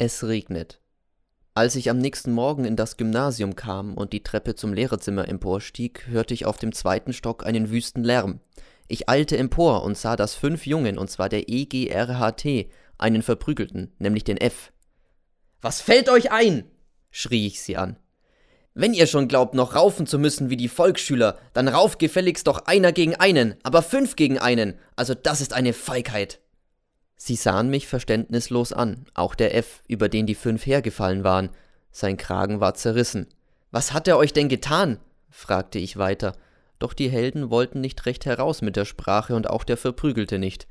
Es regnet. Als ich am nächsten Morgen in das Gymnasium kam und die Treppe zum Lehrerzimmer emporstieg, hörte ich auf dem zweiten Stock einen wüsten Lärm. Ich eilte empor und sah, dass fünf Jungen, und zwar der EGRHT, einen verprügelten, nämlich den F. Was fällt euch ein? schrie ich sie an. Wenn ihr schon glaubt, noch raufen zu müssen wie die Volksschüler, dann rauf gefälligst doch einer gegen einen, aber fünf gegen einen, also das ist eine Feigheit. Sie sahen mich verständnislos an, auch der F, über den die fünf hergefallen waren. Sein Kragen war zerrissen. Was hat er euch denn getan? fragte ich weiter. Doch die Helden wollten nicht recht heraus mit der Sprache und auch der Verprügelte nicht.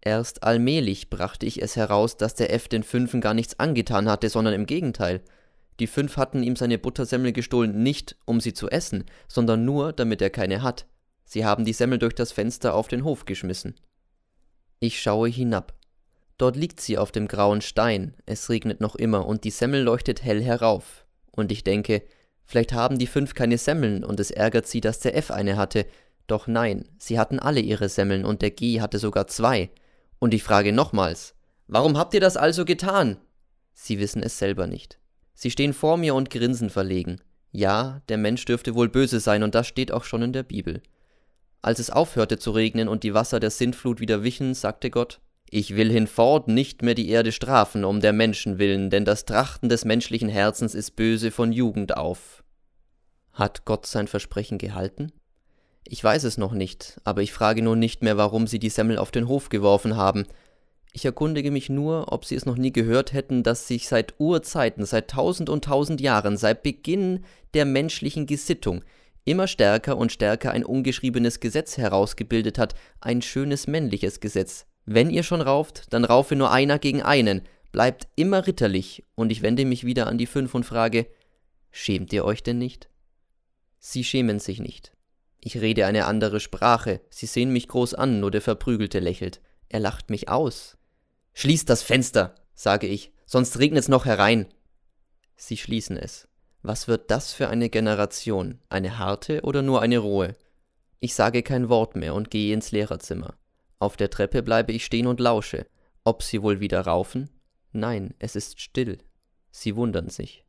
Erst allmählich brachte ich es heraus, dass der F den Fünfen gar nichts angetan hatte, sondern im Gegenteil. Die fünf hatten ihm seine Buttersemmel gestohlen, nicht um sie zu essen, sondern nur, damit er keine hat. Sie haben die Semmel durch das Fenster auf den Hof geschmissen. Ich schaue hinab. Dort liegt sie auf dem grauen Stein, es regnet noch immer und die Semmel leuchtet hell herauf. Und ich denke, vielleicht haben die fünf keine Semmeln und es ärgert sie, dass der F eine hatte. Doch nein, sie hatten alle ihre Semmeln und der G hatte sogar zwei. Und ich frage nochmals, warum habt ihr das also getan? Sie wissen es selber nicht. Sie stehen vor mir und grinsen verlegen. Ja, der Mensch dürfte wohl böse sein, und das steht auch schon in der Bibel. Als es aufhörte zu regnen und die Wasser der Sintflut wieder wichen, sagte Gott, ich will hinfort nicht mehr die Erde strafen um der Menschen willen, denn das Trachten des menschlichen Herzens ist böse von Jugend auf. Hat Gott sein Versprechen gehalten? Ich weiß es noch nicht, aber ich frage nun nicht mehr, warum sie die Semmel auf den Hof geworfen haben. Ich erkundige mich nur, ob sie es noch nie gehört hätten, dass sich seit Urzeiten, seit tausend und tausend Jahren, seit Beginn der menschlichen Gesittung, immer stärker und stärker ein ungeschriebenes Gesetz herausgebildet hat, ein schönes männliches Gesetz, wenn ihr schon rauft, dann raufe nur einer gegen einen, bleibt immer ritterlich, und ich wende mich wieder an die fünf und frage, schämt ihr euch denn nicht? Sie schämen sich nicht. Ich rede eine andere Sprache, sie sehen mich groß an, nur der Verprügelte lächelt. Er lacht mich aus. Schließt das Fenster, sage ich, sonst regnet's noch herein. Sie schließen es. Was wird das für eine Generation? Eine harte oder nur eine rohe? Ich sage kein Wort mehr und gehe ins Lehrerzimmer. Auf der Treppe bleibe ich stehen und lausche. Ob sie wohl wieder raufen? Nein, es ist still. Sie wundern sich.